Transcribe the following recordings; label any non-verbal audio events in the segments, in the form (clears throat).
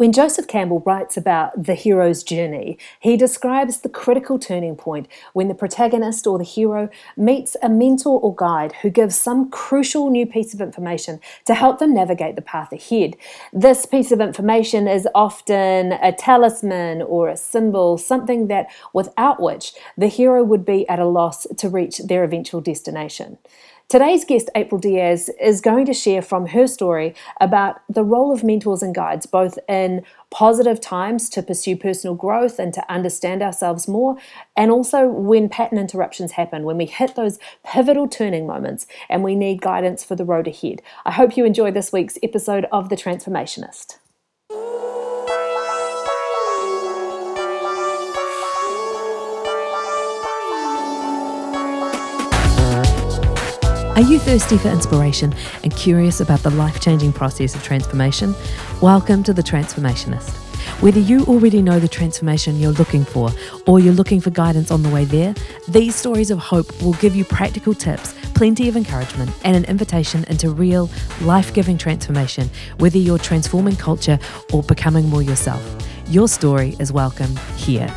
When Joseph Campbell writes about the hero's journey, he describes the critical turning point when the protagonist or the hero meets a mentor or guide who gives some crucial new piece of information to help them navigate the path ahead. This piece of information is often a talisman or a symbol, something that without which the hero would be at a loss to reach their eventual destination. Today's guest, April Diaz, is going to share from her story about the role of mentors and guides, both in positive times to pursue personal growth and to understand ourselves more, and also when pattern interruptions happen, when we hit those pivotal turning moments and we need guidance for the road ahead. I hope you enjoy this week's episode of The Transformationist. Are you thirsty for inspiration and curious about the life changing process of transformation? Welcome to The Transformationist. Whether you already know the transformation you're looking for or you're looking for guidance on the way there, these stories of hope will give you practical tips, plenty of encouragement, and an invitation into real, life giving transformation, whether you're transforming culture or becoming more yourself. Your story is welcome here.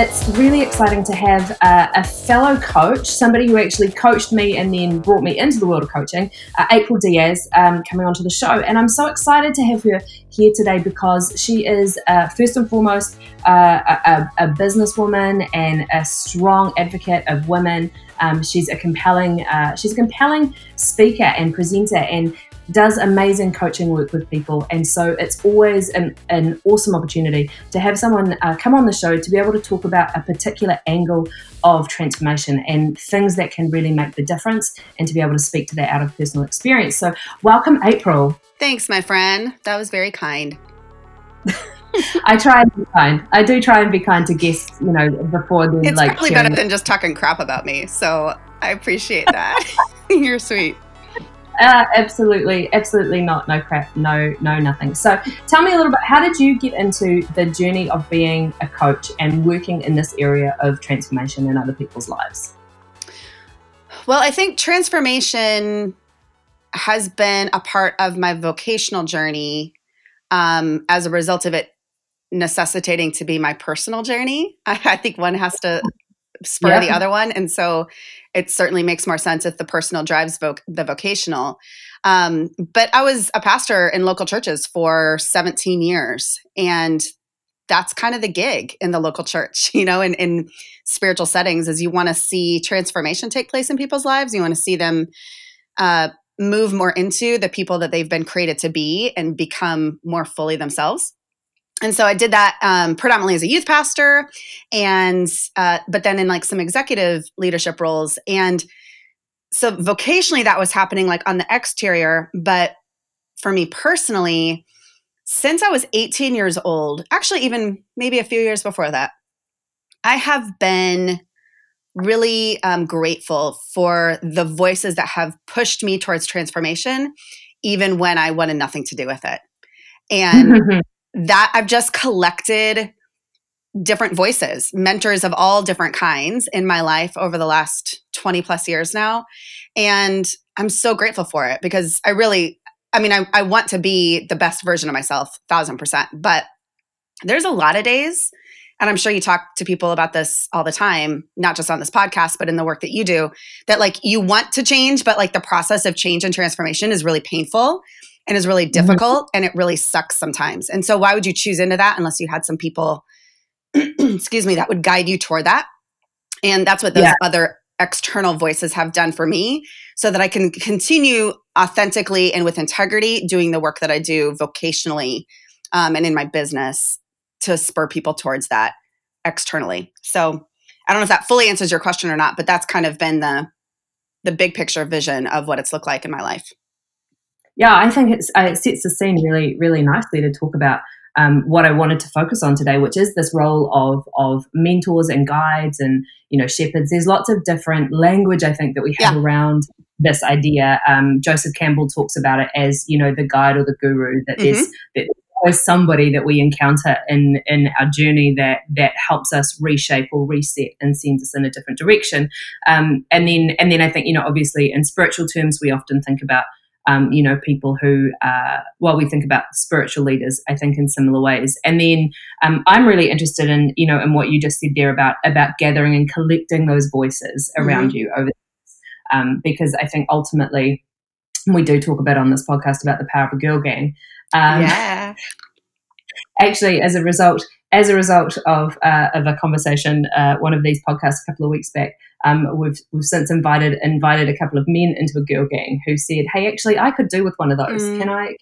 It's really exciting to have a fellow coach, somebody who actually coached me and then brought me into the world of coaching, uh, April Diaz, um, coming onto the show. And I'm so excited to have her here today because she is, uh, first and foremost, uh, a, a, businesswoman and a strong advocate of women. Um, she's a compelling, uh, she's a compelling speaker and presenter, and does amazing coaching work with people. And so it's always an, an awesome opportunity to have someone uh, come on the show to be able to talk about a particular angle of transformation and things that can really make the difference and to be able to speak to that out of personal experience. So, welcome, April. Thanks, my friend. That was very kind. (laughs) I try and be kind. I do try and be kind to guests, you know, before then. Like it's like probably better than just talking crap about me. So I appreciate that. (laughs) You're sweet. Uh, absolutely, absolutely not. No crap. No, no, nothing. So, tell me a little bit. How did you get into the journey of being a coach and working in this area of transformation in other people's lives? Well, I think transformation has been a part of my vocational journey um, as a result of it necessitating to be my personal journey. I, (laughs) I think one has to spur yeah. the other one, and so it certainly makes more sense if the personal drives voc- the vocational. Um, but I was a pastor in local churches for 17 years, and that's kind of the gig in the local church, (laughs) you know, in, in spiritual settings, is you want to see transformation take place in people's lives. You want to see them uh, move more into the people that they've been created to be and become more fully themselves and so I did that um, predominantly as a youth pastor, and uh, but then in like some executive leadership roles. And so vocationally, that was happening like on the exterior. But for me personally, since I was 18 years old, actually even maybe a few years before that, I have been really um, grateful for the voices that have pushed me towards transformation, even when I wanted nothing to do with it. And that I've just collected different voices, mentors of all different kinds in my life over the last 20 plus years now. And I'm so grateful for it because I really, I mean, I, I want to be the best version of myself, thousand percent. But there's a lot of days, and I'm sure you talk to people about this all the time, not just on this podcast, but in the work that you do, that like you want to change, but like the process of change and transformation is really painful and is really mm-hmm. difficult mm-hmm. and it really sucks sometimes. And so why would you choose into that unless you had some people (clears throat) excuse me that would guide you toward that? And that's what those yeah. other external voices have done for me so that I can continue authentically and with integrity doing the work that I do vocationally um, and in my business to spur people towards that externally. So I don't know if that fully answers your question or not, but that's kind of been the the big picture vision of what it's looked like in my life yeah, I think it's uh, it sets the scene really, really nicely to talk about um, what I wanted to focus on today, which is this role of of mentors and guides and you know shepherds. There's lots of different language I think that we have yeah. around this idea. Um, Joseph Campbell talks about it as you know the guide or the guru. That mm-hmm. there's that always somebody that we encounter in in our journey that that helps us reshape or reset and sends us in a different direction. Um, and then and then I think you know obviously in spiritual terms we often think about um, you know, people who, uh, well, we think about spiritual leaders, I think, in similar ways. And then um, I'm really interested in, you know, in what you just said there about about gathering and collecting those voices around mm-hmm. you over, um, because I think ultimately, we do talk about on this podcast about the power of a girl gang. Um, yeah. (laughs) Actually, as a result, as a result of uh, of a conversation, uh, one of these podcasts a couple of weeks back, um, we've we've since invited invited a couple of men into a girl gang who said, "Hey, actually, I could do with one of those. Mm. Can I?"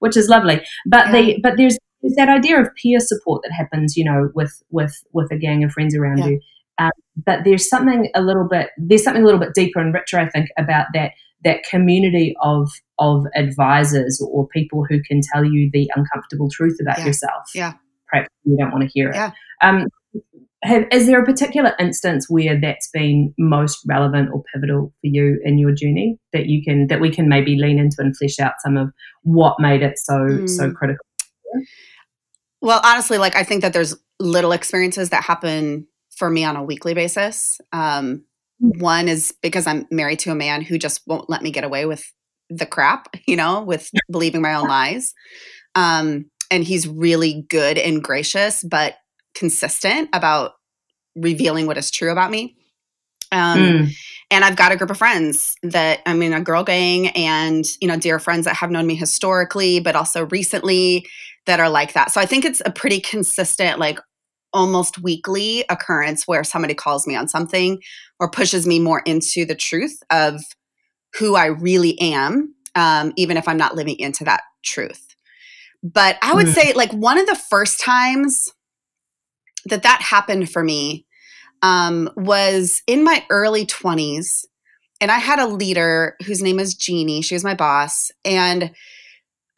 Which is lovely, but yeah. the but there's there's that idea of peer support that happens, you know, with with with a gang of friends around yeah. you. Um, but there's something a little bit there's something a little bit deeper and richer, I think, about that that community of of advisors or people who can tell you the uncomfortable truth about yeah. yourself. Yeah. Perhaps you don't want to hear it. Yeah. Um, have, is there a particular instance where that's been most relevant or pivotal for you in your journey that you can that we can maybe lean into and flesh out some of what made it so mm. so critical well honestly like i think that there's little experiences that happen for me on a weekly basis um, mm. one is because i'm married to a man who just won't let me get away with the crap (laughs) you know with believing my own (laughs) lies um, and he's really good and gracious but consistent about revealing what is true about me. Um, mm. And I've got a group of friends that I'm in a girl gang, and you know, dear friends that have known me historically, but also recently that are like that. So I think it's a pretty consistent, like almost weekly occurrence where somebody calls me on something or pushes me more into the truth of who I really am, um, even if I'm not living into that truth. But I would mm. say, like, one of the first times that that happened for me um, was in my early 20s and i had a leader whose name is jeannie she was my boss and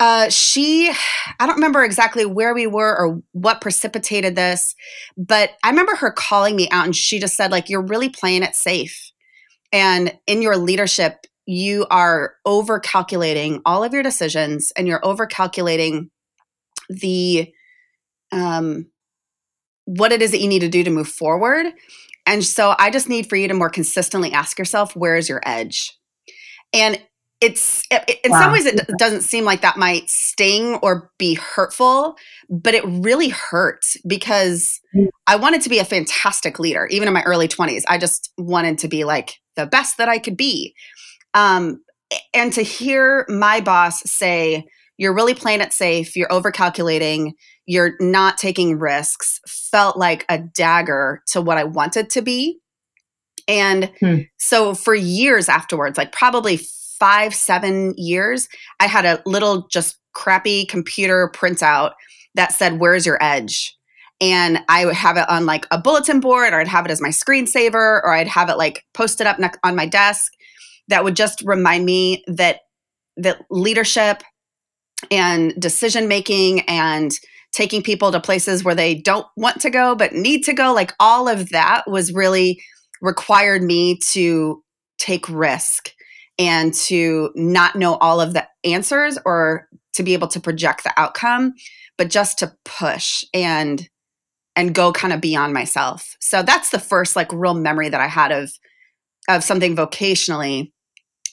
uh, she i don't remember exactly where we were or what precipitated this but i remember her calling me out and she just said like you're really playing it safe and in your leadership you are over calculating all of your decisions and you're over calculating the um what it is that you need to do to move forward. And so I just need for you to more consistently ask yourself, where is your edge? And it's it, in wow. some ways it doesn't seem like that might sting or be hurtful, but it really hurt because mm. I wanted to be a fantastic leader. Even in my early 20s, I just wanted to be like the best that I could be. Um, and to hear my boss say, you're really playing it safe, you're over calculating, you're not taking risks felt like a dagger to what I wanted to be. And hmm. so for years afterwards, like probably five, seven years, I had a little just crappy computer printout that said, Where's your edge? And I would have it on like a bulletin board, or I'd have it as my screensaver, or I'd have it like posted up on my desk that would just remind me that that leadership and decision making and taking people to places where they don't want to go but need to go like all of that was really required me to take risk and to not know all of the answers or to be able to project the outcome but just to push and and go kind of beyond myself. So that's the first like real memory that i had of of something vocationally.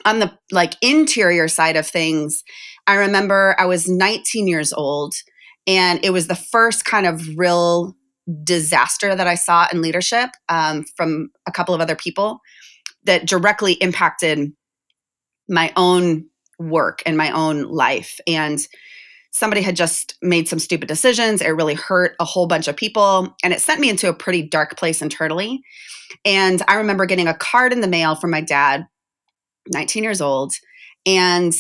On the like interior side of things i remember i was 19 years old and it was the first kind of real disaster that I saw in leadership um, from a couple of other people that directly impacted my own work and my own life. And somebody had just made some stupid decisions. It really hurt a whole bunch of people. And it sent me into a pretty dark place internally. And I remember getting a card in the mail from my dad, 19 years old. And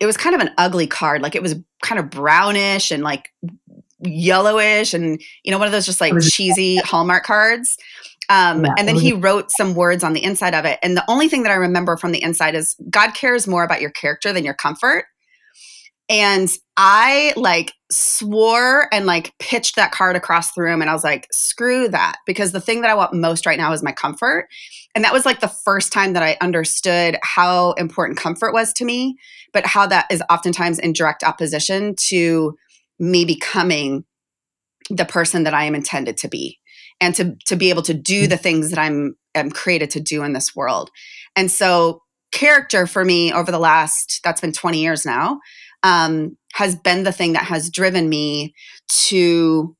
it was kind of an ugly card. Like it was kind of brownish and like yellowish and you know one of those just like cheesy (laughs) hallmark cards um, yeah, and then he wrote some words on the inside of it and the only thing that i remember from the inside is god cares more about your character than your comfort and i like swore and like pitched that card across the room and I was like, screw that. Because the thing that I want most right now is my comfort. And that was like the first time that I understood how important comfort was to me, but how that is oftentimes in direct opposition to me becoming the person that I am intended to be and to to be able to do the things that I'm am created to do in this world. And so character for me over the last that's been 20 years now um, has been the thing that has driven me to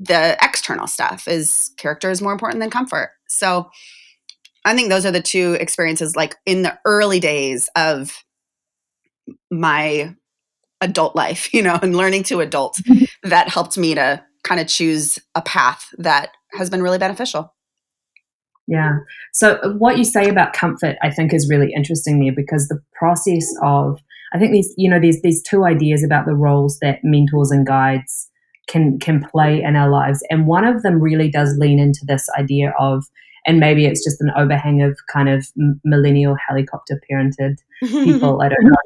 the external stuff is character is more important than comfort. So i think those are the two experiences like in the early days of my adult life (laughs) you know and learning to adult that helped me to kind of choose a path that has been really beneficial. Yeah. So what you say about comfort, I think, is really interesting there because the process of I think these, you know, there's these two ideas about the roles that mentors and guides can can play in our lives, and one of them really does lean into this idea of, and maybe it's just an overhang of kind of millennial helicopter parented people. I don't (laughs) know.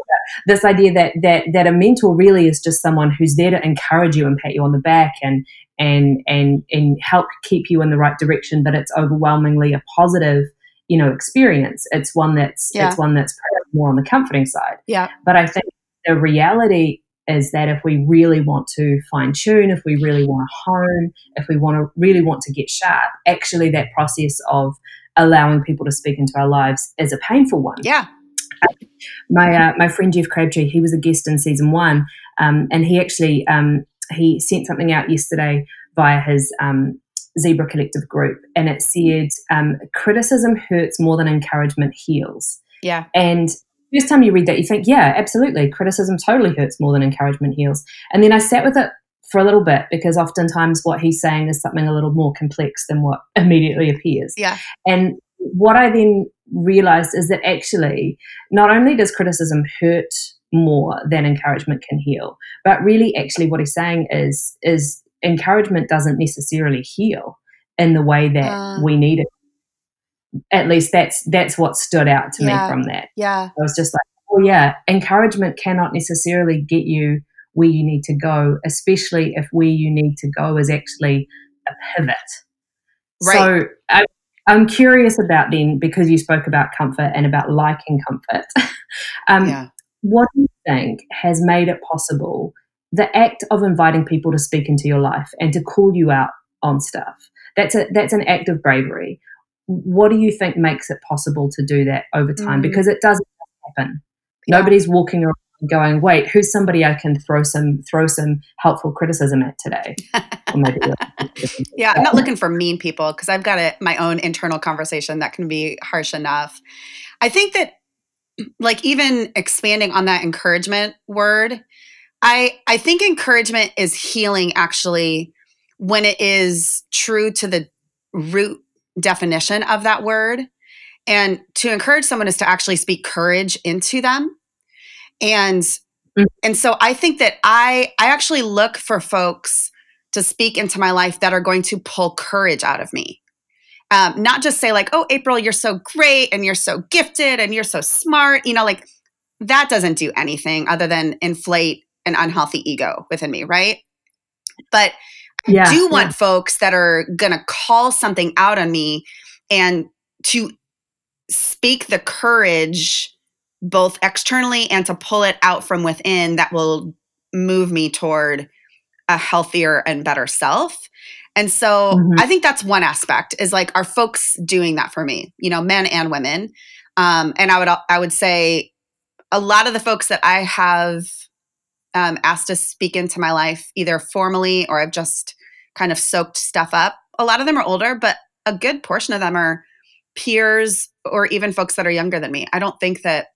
This idea that that that a mentor really is just someone who's there to encourage you and pat you on the back and and and and help keep you in the right direction, but it's overwhelmingly a positive you know experience. It's one that's yeah. it's one that's more on the comforting side. Yeah. But i think the reality is that if we really want to fine tune if we really want to hone if we want to really want to get sharp actually that process of allowing people to speak into our lives is a painful one. Yeah. My uh, my friend Jeff Crabtree, he was a guest in season one, um, and he actually um, he sent something out yesterday via his um, Zebra Collective group, and it said um, criticism hurts more than encouragement heals. Yeah. And first time you read that, you think, yeah, absolutely, criticism totally hurts more than encouragement heals. And then I sat with it for a little bit because oftentimes what he's saying is something a little more complex than what (laughs) immediately appears. Yeah. And what I then realized is that actually, not only does criticism hurt more than encouragement can heal, but really, actually, what he's saying is is encouragement doesn't necessarily heal in the way that uh, we need it. At least that's that's what stood out to yeah, me from that. Yeah. I was just like, oh yeah, encouragement cannot necessarily get you where you need to go, especially if where you need to go is actually a pivot. Right. So I, I'm curious about then because you spoke about comfort and about liking comfort. (laughs) um, yeah. What do you think has made it possible the act of inviting people to speak into your life and to call you out on stuff. That's a that's an act of bravery. What do you think makes it possible to do that over time? Mm. because it doesn't happen. Yeah. nobody's walking around going wait who's somebody i can throw some throw some helpful criticism at today? (laughs) (laughs) Yeah i'm not looking for mean people because i've got a, my own internal conversation that can be harsh enough. I think that like even expanding on that encouragement word I I think encouragement is healing actually when it is true to the root definition of that word. And to encourage someone is to actually speak courage into them. And mm. and so I think that I I actually look for folks to speak into my life that are going to pull courage out of me. Um, not just say like, "Oh, April, you're so great and you're so gifted and you're so smart," you know, like that doesn't do anything other than inflate an unhealthy ego within me, right? But yeah, I do want yeah. folks that are going to call something out on me and to speak the courage both externally and to pull it out from within that will move me toward a healthier and better self. And so mm-hmm. I think that's one aspect is like are folks doing that for me, you know, men and women. Um, and I would I would say a lot of the folks that I have um, asked to speak into my life, either formally or I've just kind of soaked stuff up. A lot of them are older, but a good portion of them are peers or even folks that are younger than me. I don't think that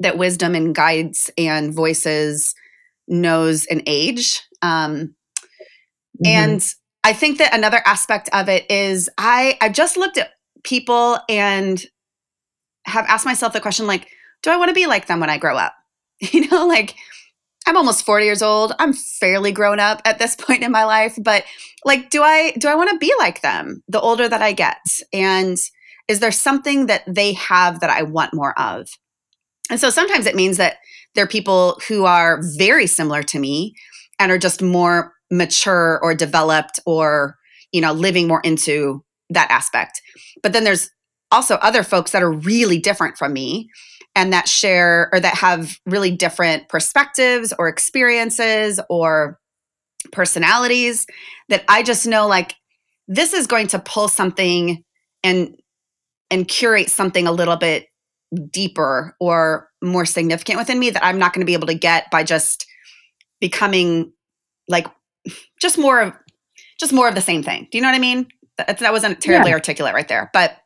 that wisdom and guides and voices knows an age. Um, mm-hmm. And I think that another aspect of it is I I've just looked at people and have asked myself the question like, do I want to be like them when I grow up? (laughs) You know, like I'm almost 40 years old. I'm fairly grown up at this (laughs) point in my life, but like do I do I want to be like them the older that I get? And is there something that they have that I want more of? And so sometimes it means that there are people who are very similar to me and are just more mature or developed or, you know, living more into that aspect. But then there's also other folks that are really different from me and that share or that have really different perspectives or experiences or personalities that I just know like this is going to pull something and and curate something a little bit deeper or more significant within me that I'm not going to be able to get by just becoming like just more of just more of the same thing. Do you know what I mean? That, that wasn't terribly yeah. articulate right there, but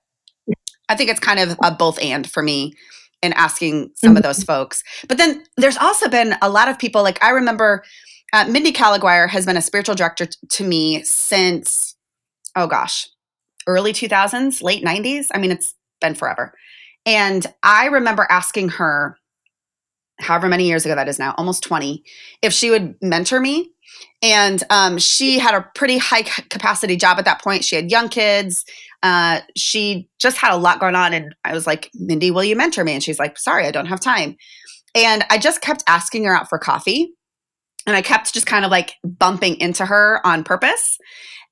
I think it's kind of a both and for me in asking some mm-hmm. of those folks. But then there's also been a lot of people like I remember uh, Mindy Caliguire has been a spiritual director t- to me since oh gosh, early 2000s, late 90s. I mean, it's been forever. And I remember asking her, however many years ago that is now, almost 20, if she would mentor me. And um, she had a pretty high capacity job at that point. She had young kids. Uh, she just had a lot going on. And I was like, Mindy, will you mentor me? And she's like, sorry, I don't have time. And I just kept asking her out for coffee. And I kept just kind of like bumping into her on purpose.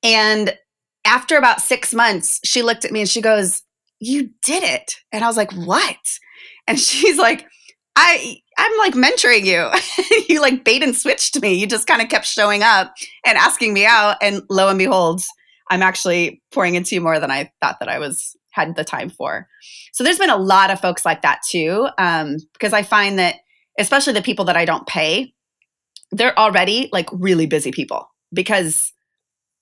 And after about six months, she looked at me and she goes, You did it. And I was like, What? And (laughs) she's like, I I'm like mentoring you. (laughs) you like bait and switched me. You just kind of kept showing up and asking me out. And lo and behold, I'm actually pouring into you more than I thought that I was had the time for. So there's been a lot of folks like that too. Um, because I find that especially the people that I don't pay, they're already like really busy people because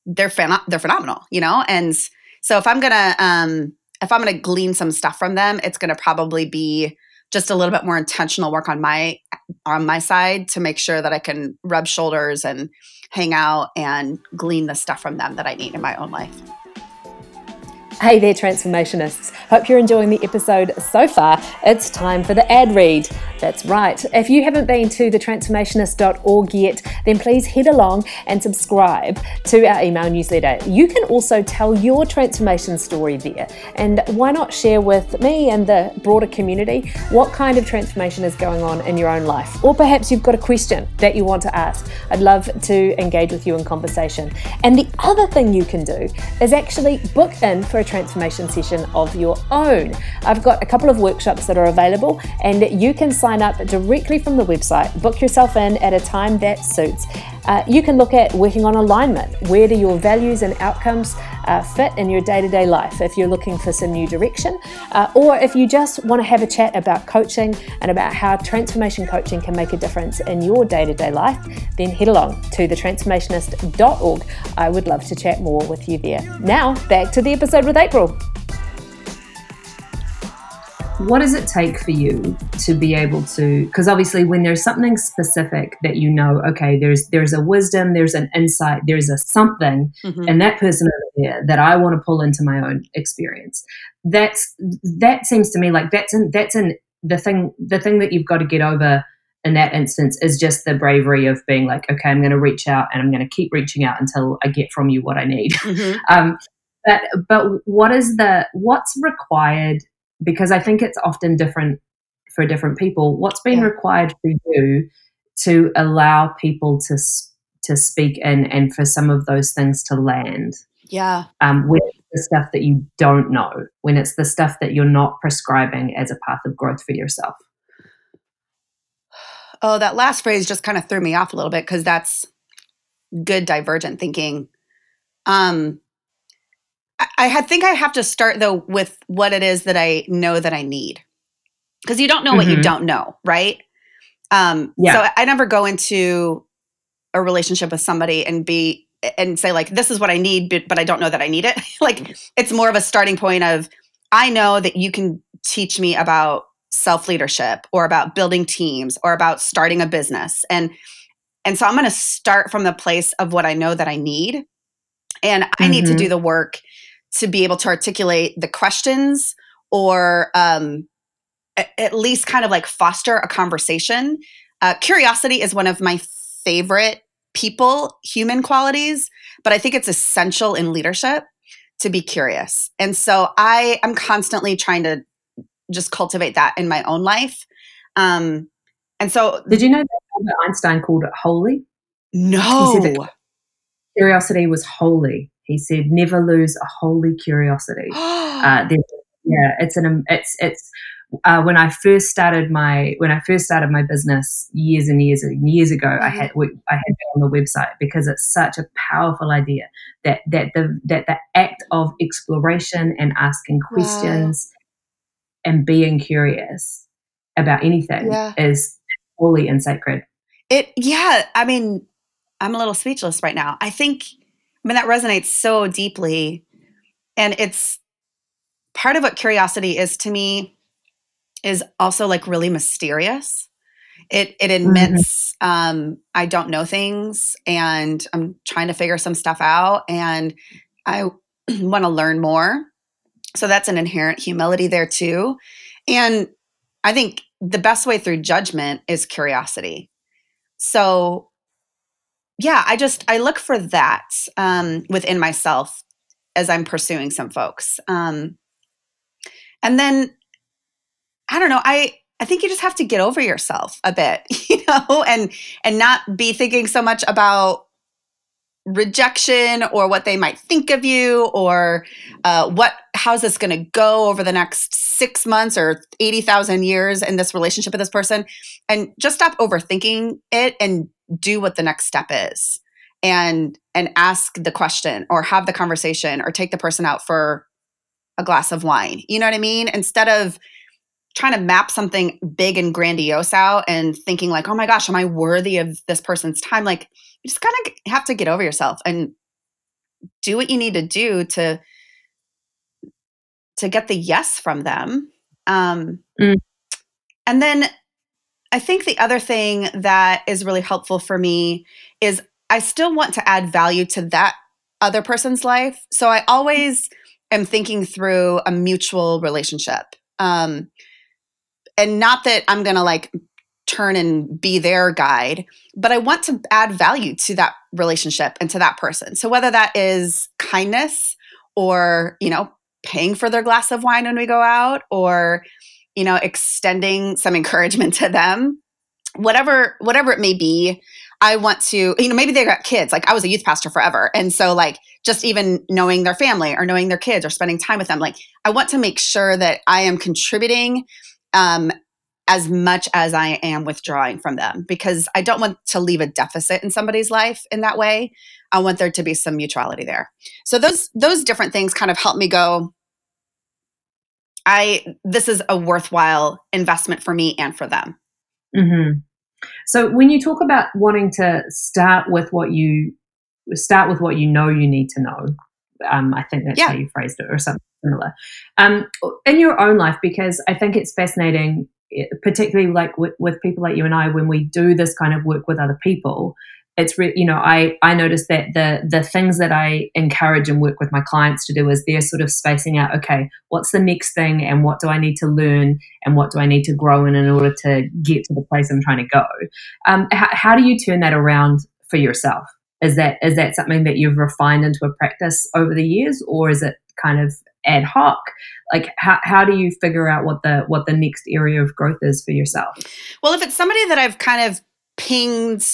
they're they're phenomenal, you know? And so if I'm going to um if I'm going to glean some stuff from them, it's going to probably be just a little bit more intentional work on my on my side to make sure that I can rub shoulders and hang out and glean the stuff from them that I need in my own life. Hey there, transformationists. Hope you're enjoying the episode so far. It's time for the ad read. That's right. If you haven't been to thetransformationist.org yet, then please head along and subscribe to our email newsletter. You can also tell your transformation story there. And why not share with me and the broader community what kind of transformation is going on in your own life? Or perhaps you've got a question that you want to ask. I'd love to engage with you in conversation. And the other thing you can do is actually book in for a transformation session of your own. I've got a couple of workshops that are available, and you can sign up directly from the website. Book yourself in at a time that suits. Uh, you can look at working on alignment. Where do your values and outcomes uh, fit in your day to day life if you're looking for some new direction? Uh, or if you just want to have a chat about coaching and about how transformation coaching can make a difference in your day to day life, then head along to thetransformationist.org. I would love to chat more with you there. Now, back to the episode with April what does it take for you to be able to because obviously when there's something specific that you know okay there's there's a wisdom there's an insight there's a something mm-hmm. and that person over there that i want to pull into my own experience that's that seems to me like that's in that's in the thing the thing that you've got to get over in that instance is just the bravery of being like okay i'm going to reach out and i'm going to keep reaching out until i get from you what i need mm-hmm. (laughs) um, but but what is the what's required because I think it's often different for different people. What's been yeah. required for you to allow people to to speak in and for some of those things to land? Yeah. Um, when the stuff that you don't know, when it's the stuff that you're not prescribing as a path of growth for yourself. (sighs) Oh, that last phrase just kind of threw me off a little bit because that's good divergent thinking. Um, I, I think I have to start though with what it is that I know that I need. Because you don't know mm-hmm. what you mm-hmm. don't know, right? Um, yeah. So I, never go into a relationship with somebody and be and say like this is what I need, but, but I don't know that I need it. (laughs) like it's more of a starting point of I know that you can teach me about self leadership or about building teams or about starting a business and and so I'm going to start from the place of what I know that I need and I mm-hmm. need to mm-hmm. do the work to be able to articulate the questions or um, at least kind of like foster a conversation. Uh, curiosity is one of my favorite people human qualities, but I think it's essential in leadership to be curious. And so I am constantly trying to just cultivate that in my own life. Um, and so, did you know that Albert Einstein called it holy? No. curiosity was holy. He said, "Never lose a holy curiosity." (gasps) uh, yeah, it's an it's it's uh, when I first started my when I first started my business years and years and years ago, mm-hmm. I had I had it on the website because it's such a powerful idea that that the that the act of exploration and asking questions and being curious about anything yeah. is holy and sacred. It yeah, I mean, I'm a little speechless right now. I think I mean that resonates so deeply, and it's part of what curiosity is to me is also like really mysterious. It it admits mm-hmm. um, I don't know things and I'm trying to figure some stuff out and I (clears throat) want to learn more. So that's an inherent humility there too. And I think the best way through judgment is curiosity. So yeah, I just I look for that um, within myself as I'm pursuing some folks. Um, and then I don't know, I I think you just have to get over yourself a bit, (laughs) you know, and and not be thinking so much about rejection or what they might think of you or uh, what how's this going to go over the next six months or 80,000 years in this relationship with this person and just stop overthinking it and do what the next step is and and ask the question or have the conversation or take the person out for a glass of wine. You know what i mean? Instead of trying to map something big and grandiose out and thinking like oh my gosh am i worthy of this person's time? Like you just kind of have to get over yourself and do what you need to do to to get the yes from them. Um, mm. and then i think the other thing that is really helpful for me is i still want to add value to that other person's life so i always am thinking through a mutual relationship um, and not that I'm going to like turn and be their guide, but I want to add value to that relationship and to that person. So whether that is kindness or, you know, paying for their glass of wine when we go out or, you know, extending some encouragement to them, whatever whatever it may be, I want to, you know, maybe they got kids. Like I was a youth pastor forever. And so like just even knowing their family or knowing their kids or spending time with them, like I want to make sure that I am contributing um, as much as I am withdrawing from them because I don't want to leave a deficit in somebody's life in that way. I want there to be some mutuality there. So those those different things kind of help me go I this is a worthwhile investment for me and for them. Mm-hmm. So when you talk about wanting to start with what you start with what you know you need to know, um, I think that's yeah. how you phrased it, or something similar. Um, in your own life, because I think it's fascinating, eh, particularly like with, with people like you and I, when we do this kind of work with other people, it's really you know I I notice that the the things that I encourage and work with my clients to do is they're sort of spacing out okay what's the next thing and what do I need to learn and what do I need to grow in in order to get to the place I'm trying to go. Um, how, how do you turn that around for yourself? Is that is that something that you've refined into a practice over the years, or is it kind of ad hoc like how, how do you figure out what the what the next area of growth is for yourself well if it's somebody that i've kind of pinged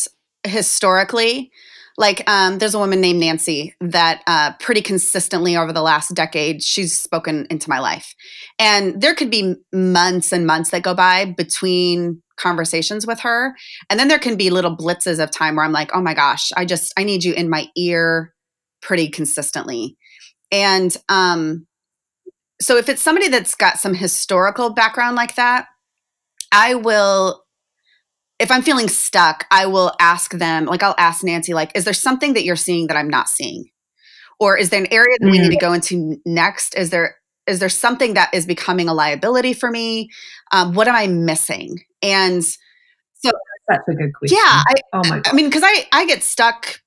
historically like um, there's a woman named nancy that uh, pretty consistently over the last decade she's spoken into my life. And there could be months and months that go by between conversations with her and then there can be little blitzes of time where i'm like oh my gosh i just i need you in my ear pretty consistently. And um, so if it's somebody that's got some historical background like that, I will if I'm feeling stuck, I will ask them, like I'll ask Nancy, like, is there something that you're seeing that I'm not seeing? Or is there an area that mm-hmm. we need to mm. go into next? Is there is there something that is becoming a liability for me? Um, what am I missing? And so that's a good question. Yeah, I, oh my God. I mean, because I I get stuck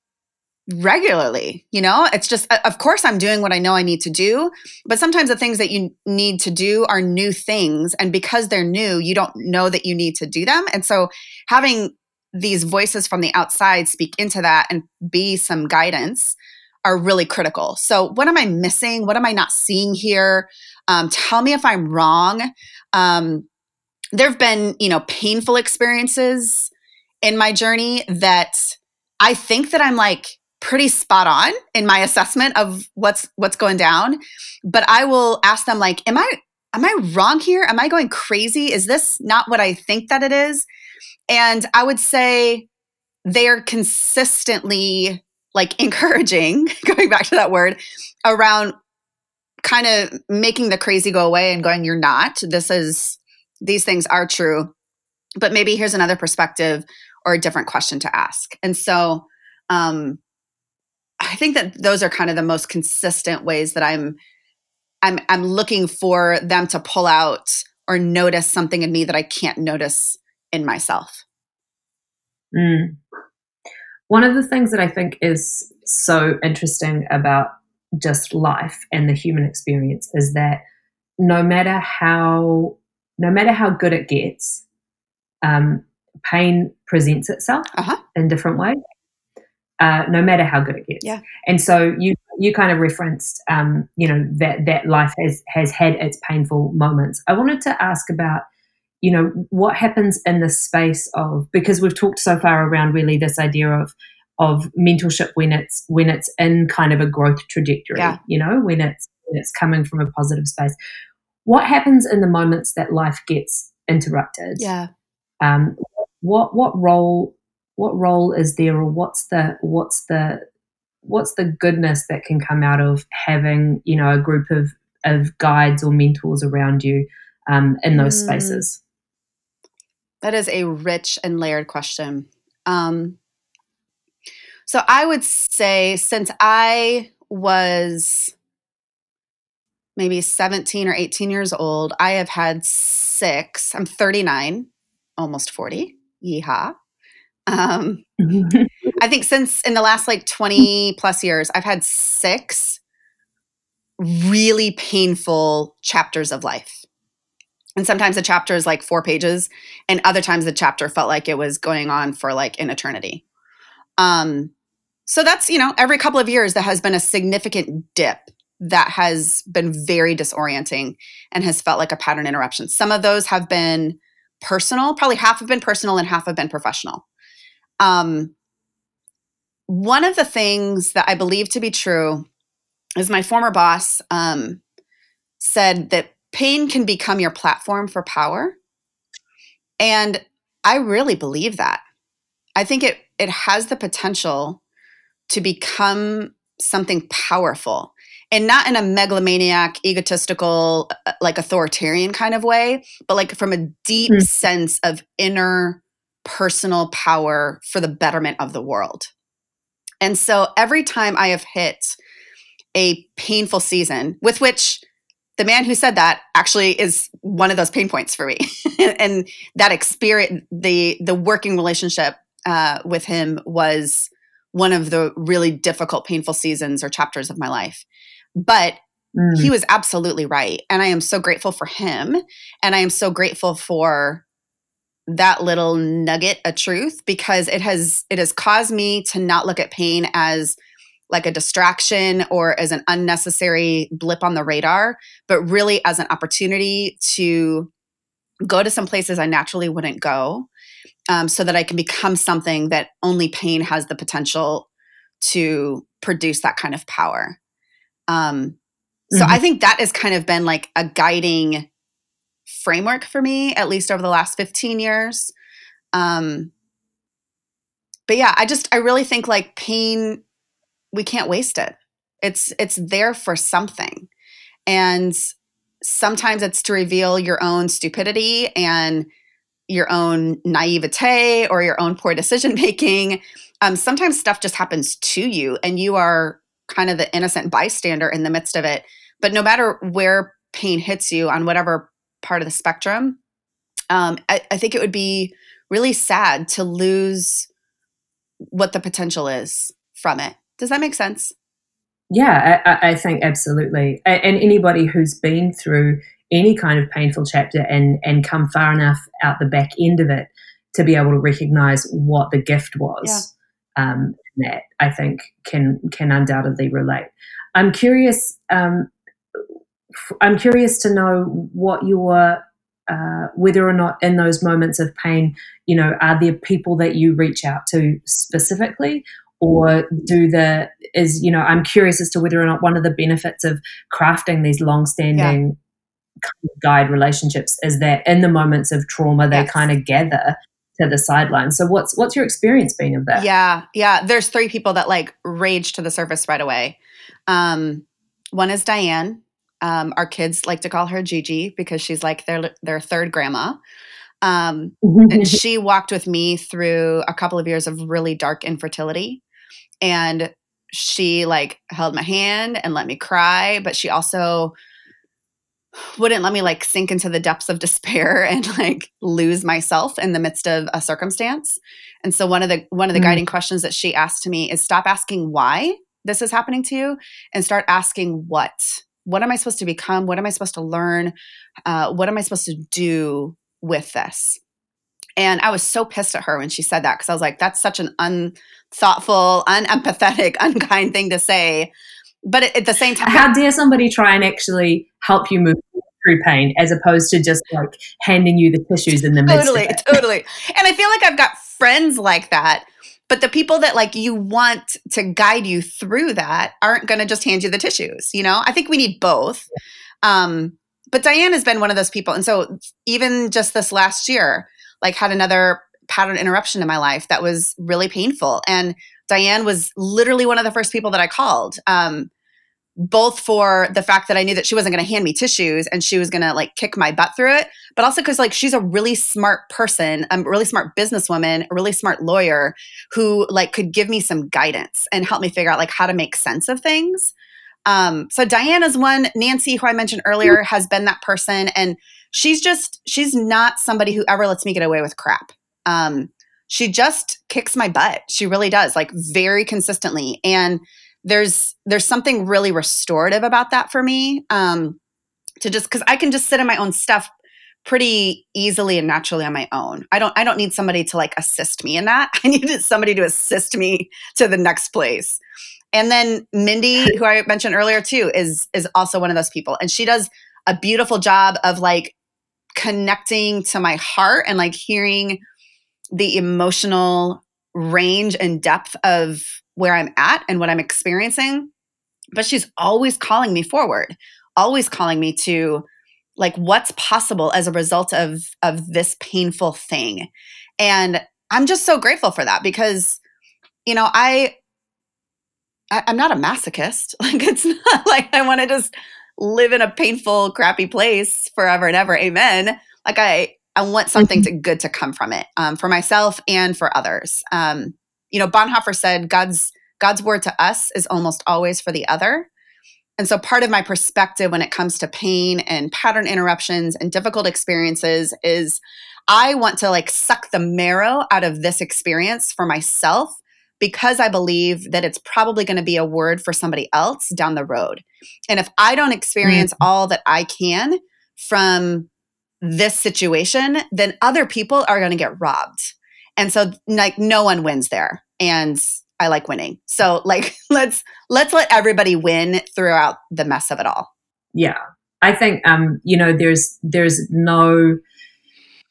regularly you know? It's just of course i'm doing what i know i need to do but sometimes the things that you need to do are new things and because they're new you don't know that you need to do them and so having these voices from the outside speak into that and be some guidance are really critical. So what am i missing? What am i not seeing here? Um, tell me if i'm wrong. Um, there have been, you know, painful experiences in my journey that I think that I'm like pretty spot on in my assessment of what's what's going down, but I will ask them like, am I am I wrong here? Am I going crazy? Is this not what I think that it is? And I would say they're consistently like encouraging, (laughs) going back to that word, around kind of making the crazy go away and going, you're not. This is, these things are true. But maybe here's another perspective or a different question to ask. And so um, I think that those are kind of the most consistent ways that I'm I'm I'm looking for them to pull out or notice something in me that I can't notice in myself. Mm. One of the things that I think is so interesting about just life and the human experience is that no matter how no matter how good it gets, um, pain presents itself uh-huh. in different ways. Uh, no matter how good it gets. Yeah. And so you you kind of referenced, um, you know, that that life has has had its painful moments. I wanted to ask about, you know, what happens in the space of because we've talked so far around really this idea of of mentorship when it's when it's in kind of a growth trajectory. Yeah. You know, when it's when it's coming from a positive space. What happens in the moments that life gets interrupted? Yeah. Um, what what role what role is there, or what's the what's the what's the goodness that can come out of having you know a group of of guides or mentors around you um, in those mm. spaces? That is a rich and layered question. Um, so I would say since I was maybe 17 or 18 years old, I have had six. I'm 39, almost 40. Yeehaw. Um, I think since in the last like 20 plus years, I've had six really painful chapters of life. And sometimes the chapter is like four pages, and other times the chapter felt like it was going on for like an eternity. Um, so that's, you know, every couple of years, there has been a significant dip that has been very disorienting and has felt like a pattern interruption. Some of those have been personal, probably half have been personal and half have been professional. Um, one of the things that I believe to be true is my former boss um, said that pain can become your platform for power. And I really believe that. I think it it has the potential to become something powerful and not in a megalomaniac, egotistical, uh, like authoritarian kind of way, but like from a deep mm. sense of inner personal power for the betterment of the world. And so every time I have hit a painful season, with which the man who said that actually is one of those pain points for me, (laughs) and that experience, the the working relationship uh, with him was one of the really difficult, painful seasons or chapters of my life. But mm. he was absolutely right. And I am so grateful for him. And I am so grateful for that little nugget of truth because it has it has caused me to not look at pain as like a distraction or as an unnecessary blip on the radar, but really as an opportunity to go to some places I naturally wouldn't go um, so that I can become something that only pain has the potential to produce that kind of power. Um, so mm-hmm. I think that has kind of been like a guiding framework for me, at least over the last 15 years. Um, but yeah, I just, I really think like pain, we can't waste it. It's, it's there for something. And sometimes it's to reveal your own stupidity and your own naivete or your own poor decision (laughs) making. Um, sometimes stuff just happens to you and you are kind of the innocent bystander in the midst of it. But no matter where pain hits you on whatever part of the spectrum, um, I, I think it would be really sad to lose what the potential is from it. Does that make sense? Yeah, I, I, think absolutely. And anybody who's been through any kind of painful chapter and and come far enough out the back end of it to be able to recognize what the gift was yeah. um, that I think can can undoubtedly relate. I'm curious. Um, I'm curious to know what your uh, whether or not in those moments of pain, you know, are there people that you reach out to specifically, or do the is you know i'm curious as to whether or not one of the benefits of crafting these long-standing yeah. guide relationships is that in the moments of trauma they yes. kind of gather to the sidelines so what's what's your experience been of that? Yeah yeah there's three people that like rage to the surface right away. Um, one is diane um, our kids like to call her gigi because she's like their their third grandma. Um, and she walked with me through a couple of years of really dark infertility. And she like held my hand and let me cry but she also wouldn't let me like sink into the depths of despair (laughs) and like lose myself in the midst of a circumstance. And so one of the one of the mm. guiding questions that she asked to me is stop asking why this is happening to you and start asking what what am i supposed to become what am i supposed to learn uh, what am i supposed to do with this and I was so pissed at her when she said that because I was like, that's such an unthoughtful, unempathetic, (laughs) unkind thing to say. But at, the same time, how dare somebody try and actually help you move through pain as opposed to just like handing you the tissues in the midst totally, totally. And I feel like I've got friends like that. But the people that like you want to guide you through that aren't going to just hand you the tissues. You know, I think we need both. Um, but Diane has been one of those people. And so even just this last year, like had another pattern interruption in my life that was really painful. And Diane was literally one of the first people that I called. Um, both for the fact that I knew that she wasn't going to hand me tissues and she was going to like kick my butt through it, but also because like she's a really smart person, a really smart businesswoman, a really smart lawyer who like could give me some guidance and help me figure out like how to make sense of things. Um, so Diana's one, Nancy, who I mentioned earlier, has been that person, and she's just she's not somebody who ever lets me get away with crap. Um, she just kicks my butt. She really does, like very consistently. And there's there's something really restorative about that for me. Um, to just because I can just sit in my own stuff pretty easily and naturally on my own. I don't I don't need somebody to like assist me in that. (laughs) I need somebody to assist me to the next place. And then Mindy, (laughs) who I mentioned earlier too, is is also one of those people. And she does a beautiful job of like connecting to my heart and like hearing the emotional range and depth of where I'm at and what I'm experiencing. But she's always calling me forward, always calling me to like what's possible as a result of of this painful thing. And I'm just so grateful for that because you know, I, I am not a masochist. (laughs) Like it's not like I want to just live in a painful, crappy place forever and ever. Amen. Like I, I want something mm-hmm. to, good to come from it um, for myself and for others. Um, you know, Bonhoeffer said God's God's word to us is almost always for the other. And so part of my perspective when it comes to pain and pattern interruptions and difficult experiences is I want to like suck the marrow out of this experience for myself because I believe that it's probably going to be a word for somebody else down the road. And if I don't experience mm-hmm. all that I can from this situation, then other people are going to get robbed. And so like no one wins there. And I like winning. So like (laughs) let's let's let everybody win throughout the mess of it all. Yeah. I think um you know there's there's no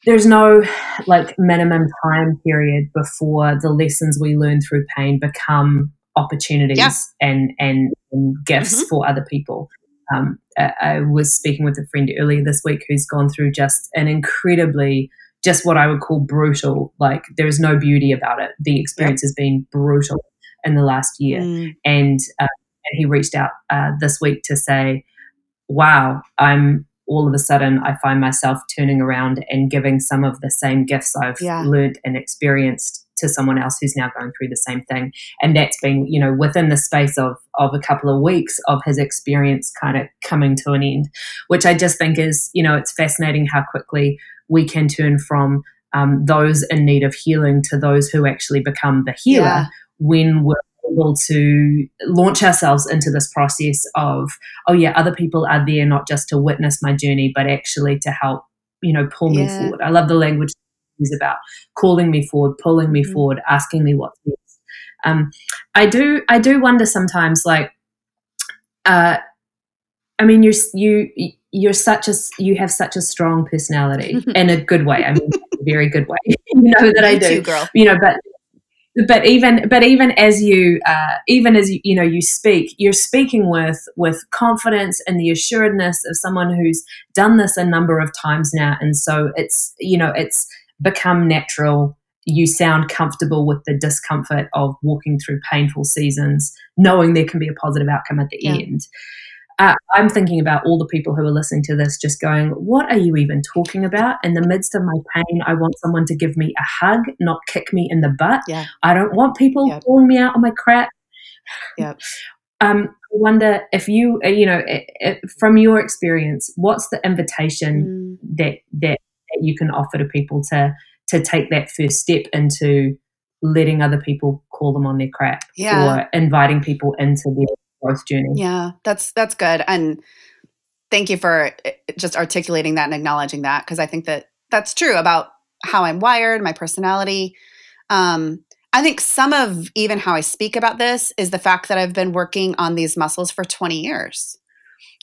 there's no like minimum time period before the lessons we learn through pain become opportunities yeah. and, and, and gifts mm-hmm. for other people. Um, I, I was speaking with a friend earlier this week who's gone through just an incredibly just what I would call brutal. Like there is no beauty about it. The experience has been brutal in the last year, mm. and uh, and he reached out uh, this week to say, "Wow, I'm all of a sudden I find myself turning around and giving some of the same gifts I've yeah. learned and experienced to someone else who's now going through the same thing. And that's been, you know, within the space of of a couple of weeks of his experience kind of coming to an end, which I just think is, you know, it's fascinating how quickly we can turn from um, those in need of healing to those who actually become the healer yeah. when we're able to launch ourselves into this process of, oh, yeah, other people are there not just to witness my journey, but actually to help, you know, pull yeah. me forward. I love the language is about calling me forward, pulling me mm-hmm. forward, asking me what's next. Um, I do, I do wonder sometimes, like, uh, I mean, you, you, you're such a you have such a strong personality (laughs) in a good way. I mean, a very good way. (laughs) you know that I do, too, girl. You know, but but even but even as you uh, even as you, you know you speak you're speaking with with confidence and the assuredness of someone who's done this a number of times now and so it's you know it's become natural you sound comfortable with the discomfort of walking through painful seasons knowing there can be a positive outcome at the yeah. end uh, I'm thinking about all the people who are listening to this just going, What are you even talking about? In the midst of my pain, I want someone to give me a hug, not kick me in the butt. Yeah. I don't want people yep. calling me out on my crap. Yep. (sighs) Um, I wonder if you, uh, you know, it, it, from your experience, what's the invitation mm. that, that that you can offer to people to to take that first step into letting other people call them on their crap yeah. or inviting people into their journey. Yeah, that's that's good. And thank you for eh, just articulating that and acknowledging that because I think that that's true about how I'm wired, my personality. Um, I think some of even how I speak about this is the fact that I've been working on these muscles for 20 years.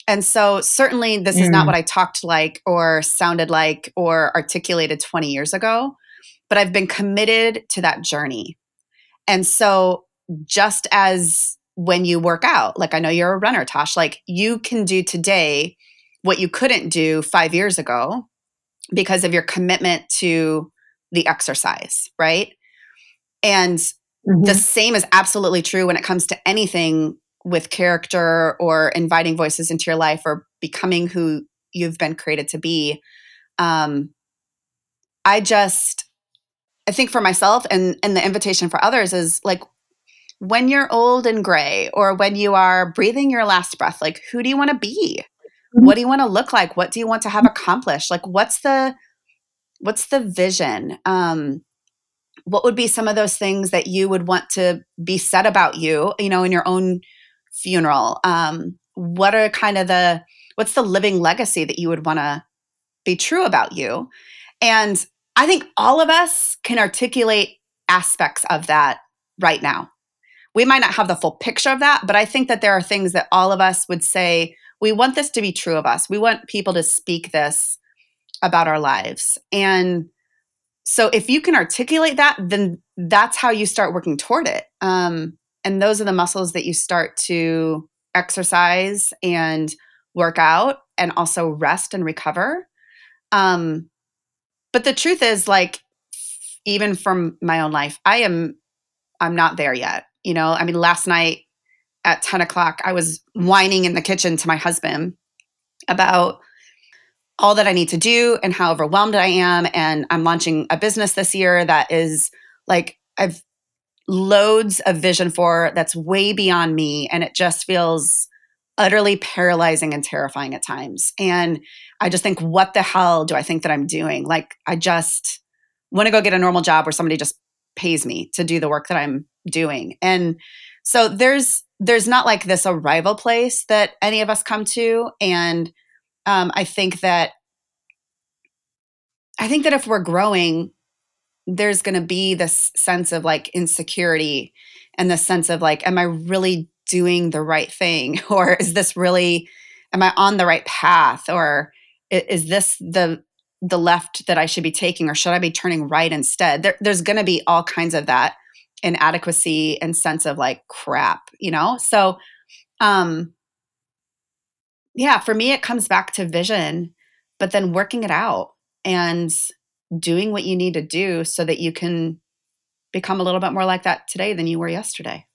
And so, certainly, this mm. is not mm. what I talked like or sounded like or articulated 20 years ago, but I've been committed to that journey. And so, just as when you work out. Like I know you're a runner, Tosh. Like you can do today what you couldn't do five years ago because of your commitment to the exercise, right? And mm-hmm. the same is absolutely true when it comes to anything with character or inviting voices into your life or becoming who you've been created to be. Um, I just, I think for myself and and the invitation for others is like when you're old and gray or when you are breathing your last breath like who do you want to be? Mm-hmm. what do you want to look like? What do you want to have accomplished? Like what's the what's the vision? Um what would be some of those things that you would want to be said about you you know in your own funeral? Um what are kind of the what's the living legacy that you would want to be true about you? And i think all of us can articulate aspects of that right now we might not have the full picture of that, but I think that there are things that all of us would say, we want this to be true of us. We want people to speak this about our lives. And so if you can articulate that, then that's how you start working toward it. Um, and those are the muscles that you start to exercise and work out and also rest and recover. Um, but the truth is, like, even from my own life, I am I'm not there yet. You know, I mean, last night at 10 o'clock, I was whining in the kitchen to my husband about all that I need to do and how overwhelmed I am. And I'm launching a business this year that is like, I've loads of vision for that's way beyond me. And it just feels utterly paralyzing and terrifying at times. And I just think, what the hell do I think that I'm doing? Like, I just want to go get a normal job where somebody just pays me to do the work that I'm doing. And so there's there's not like this arrival place that any of us come to. And um, I think that I think that if we're growing there's going to be this sense of like insecurity and the sense of like am I really doing the right thing? (laughs) Or is this really am I on the right path? Or is this the the left that I should be taking, or should I be turning right instead? There, there's going to be all kinds of that inadequacy and sense of like crap, you know? So, um, yeah, for me, it comes back to vision, but then working it out and doing what you need to do so that you can become a little bit more like that today than you were yesterday.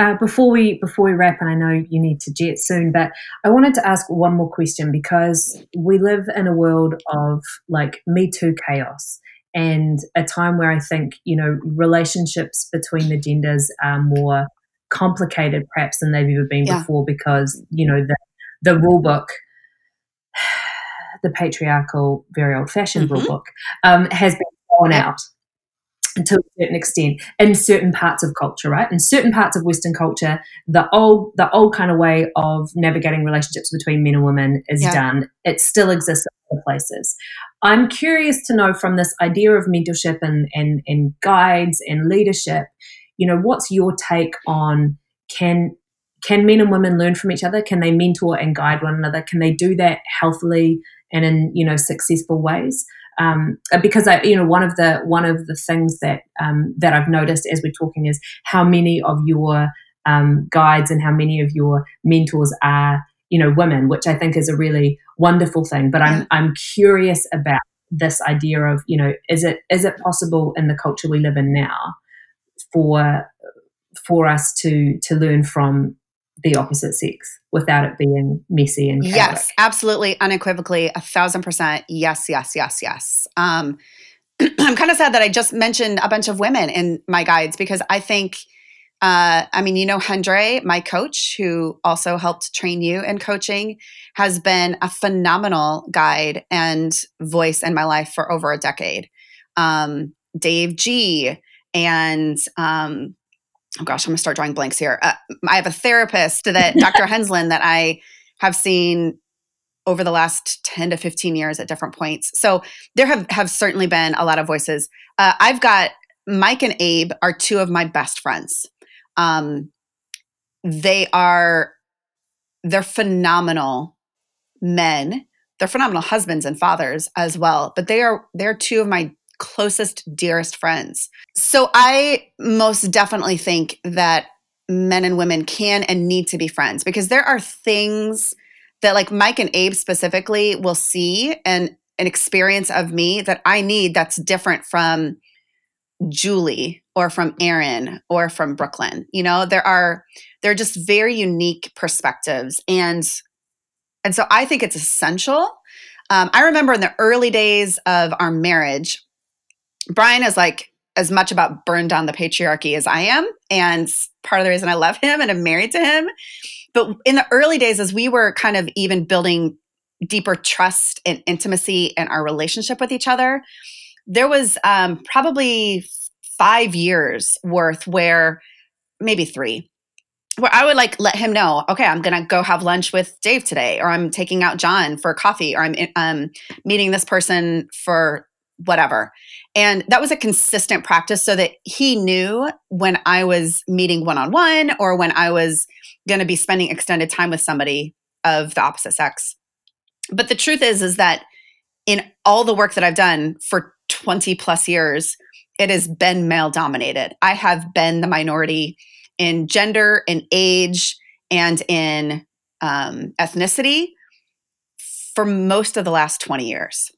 Uh, before we before we wrap, and I know you need to jet soon, but I wanted to ask one more question because we live in a world of like Me Too chaos and a time where I think you know relationships between the genders are more complicated perhaps than they've ever been yeah. before because you know the the rule book (sighs) the patriarchal very old fashioned mm-hmm. rule book um, has been thrown out to a certain extent in certain parts of culture, right? In certain parts of Western culture, the old the old kind of way of navigating relationships between men and women is yeah. done. It still exists in other places. I'm curious to know from this idea of mentorship and, and and guides and leadership, you know, what's your take on can can men and women learn from each other? Can they mentor and guide one another? Can they do that healthily and in you know successful ways? Um, because I, you know, one of the one of the things that um, that I've noticed as we're talking is how many of your um, guides and how many of your mentors are, you know, women, which I think is a really wonderful thing. But I'm I'm curious about this idea of, you know, is it is it possible in the culture we live in now for for us to to learn from the opposite sex without it being messy and chaotic. yes absolutely unequivocally a thousand percent yes yes yes yes um, (clears throat) i'm kind of sad that i just mentioned a bunch of women in my guides because i think uh, I mean, you know, Hendry, my coach, who also helped train you in coaching, has been a phenomenal guide and voice in my life for over a decade. Um, Dave G. And um, oh gosh, I'm gonna start drawing blanks here. Uh, I have a therapist that (laughs) Dr. Henslin that I have seen over the last 10 to 15 years at different points. So there have, have certainly been a lot of voices. Uh, I've got Mike and Abe are two of my best friends. Um, they are they're phenomenal men. They're phenomenal husbands and fathers as well. But they are they're two of my closest, dearest friends. So I most definitely think that men and women can and need to be friends because there are things that like Mike and Abe specifically will see and an experience of me that I need that's different from Julie or from Aaron or from Brooklyn. You know, there are there are just very unique perspectives and and so I think it's essential. Um, I remember in the early days of our marriage, Brian is like as much about burn down the patriarchy as I am. And part of the reason I love him and I'm married to him. But in the early days, as we were kind of even building deeper trust and intimacy in our relationship with each other, there was um, probably five years worth where maybe three where I would like let him know, okay, I'm gonna go have lunch with Dave today, or I'm taking out John for coffee, or I'm um, meeting this person for whatever. And that was a consistent practice so that he knew when I was meeting one on one or when I was going to be spending extended time with somebody of the opposite sex. But the truth is is that in all the work that I've done for 20 plus years, it has been male dominated. I have been the minority in gender, in age, and in um, ethnicity for most of the last 20 years.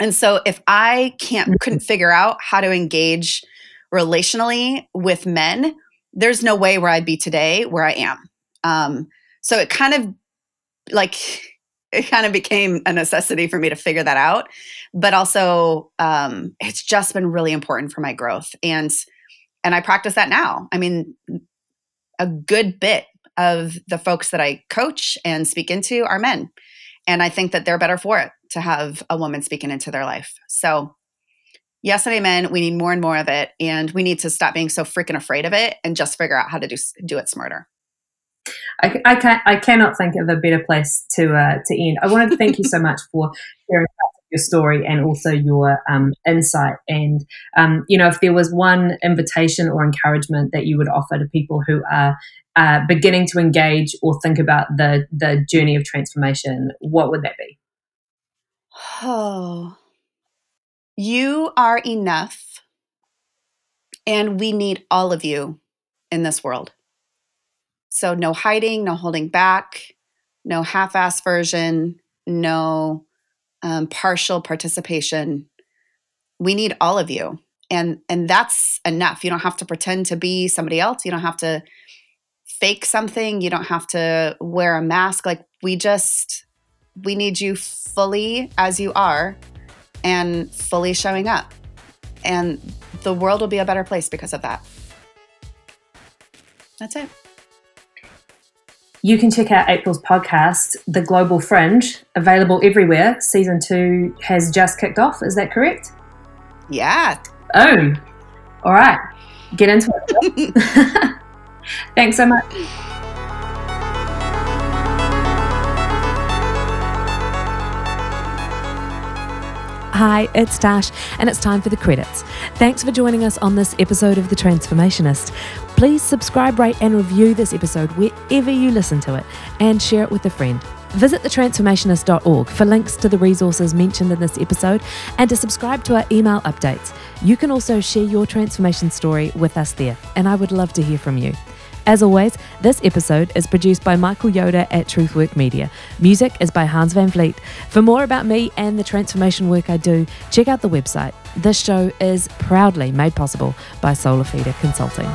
And so if I can't mm-hmm. couldn't figure out how to engage relationally with men, there's no way where I'd be today where I am. Um, so it kind of like (laughs) it kind of became a necessity for me to figure that out. But also, um, it's just been really important for my growth, and and I practice that now. I mean, a good bit of the folks that I coach and speak into are men, and I think that they're better for it to have a woman speaking into their life. So, yes and amen. We need more and more of it, and we need to stop being so freaking afraid of it and just figure out how to do do it smarter. I, I can I cannot think of a better place to uh, to end. I wanted to thank you so (laughs) much for sharing your story and also your um, insight. And um, you know, if there was one invitation or encouragement that you would offer to people who are uh, beginning to engage or think about the the journey of transformation, what would that be? Oh, you are enough. And we need all of you in this world. So, no hiding, no holding back, no half ass version, no um, partial participation. We need all of you. And, and that's enough. You don't have to pretend to be somebody else. You don't have to fake something. You don't have to wear a mask. Like, we just, we need you fully as you are and fully showing up. And the world will be a better place because of that. That's it. You can check out April's podcast, The Global Fringe, available everywhere. Season two has just kicked off. Is that correct? Yeah. Oh, all right. Get into it. (laughs) Thanks so much. Hi, it's Dash, and it's time for the credits. Thanks for joining us on this episode of The Transformationist. Please subscribe, rate, and review this episode wherever you listen to it, and share it with a friend. Visit thetransformationist.org for links to the resources mentioned in this episode and to subscribe to our email updates. You can also share your transformation story with us there, and I would love to hear from you. As always, this episode is produced by Michael Yoda at Truthwork Media. Music is by Hans Van Vliet. For more about me and the transformation work I do, check out the website. This show is proudly made possible by Solar Feeder Consulting.